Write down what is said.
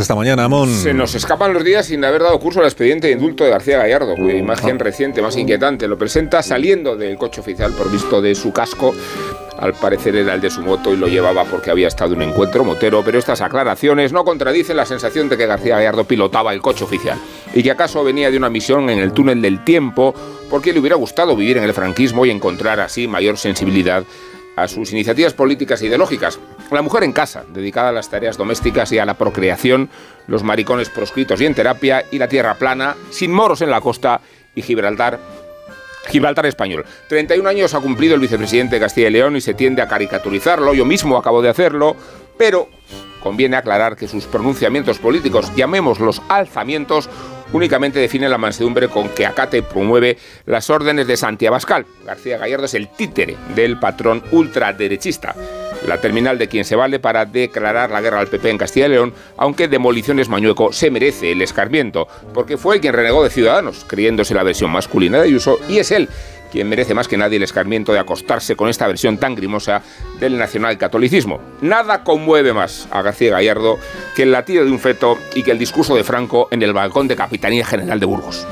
Esta mañana, Amón. Se nos escapan los días sin haber dado curso al expediente de indulto de García Gallardo, cuya imagen reciente más inquietante lo presenta saliendo del coche oficial por visto de su casco. Al parecer era el de su moto y lo llevaba porque había estado en un encuentro motero, pero estas aclaraciones no contradicen la sensación de que García Gallardo pilotaba el coche oficial y que acaso venía de una misión en el túnel del tiempo porque le hubiera gustado vivir en el franquismo y encontrar así mayor sensibilidad a sus iniciativas políticas e ideológicas. La mujer en casa, dedicada a las tareas domésticas y a la procreación, los maricones proscritos y en terapia, y la tierra plana, sin moros en la costa y Gibraltar Gibraltar español. 31 años ha cumplido el vicepresidente de Castilla y León y se tiende a caricaturizarlo. Yo mismo acabo de hacerlo, pero conviene aclarar que sus pronunciamientos políticos, llamémoslos alzamientos, únicamente define la mansedumbre con que acate promueve las órdenes de Santiago Abascal. García Gallardo es el títere del patrón ultraderechista. La terminal de quien se vale para declarar la guerra al PP en Castilla y León, aunque Demoliciones Mañueco se merece el escarmiento, porque fue quien renegó de Ciudadanos, creyéndose la versión masculina de Ayuso, y es él quien merece más que nadie el escarmiento de acostarse con esta versión tan grimosa del nacionalcatolicismo. Nada conmueve más a García Gallardo que el latido de un feto y que el discurso de Franco en el balcón de Capitanía General de Burgos.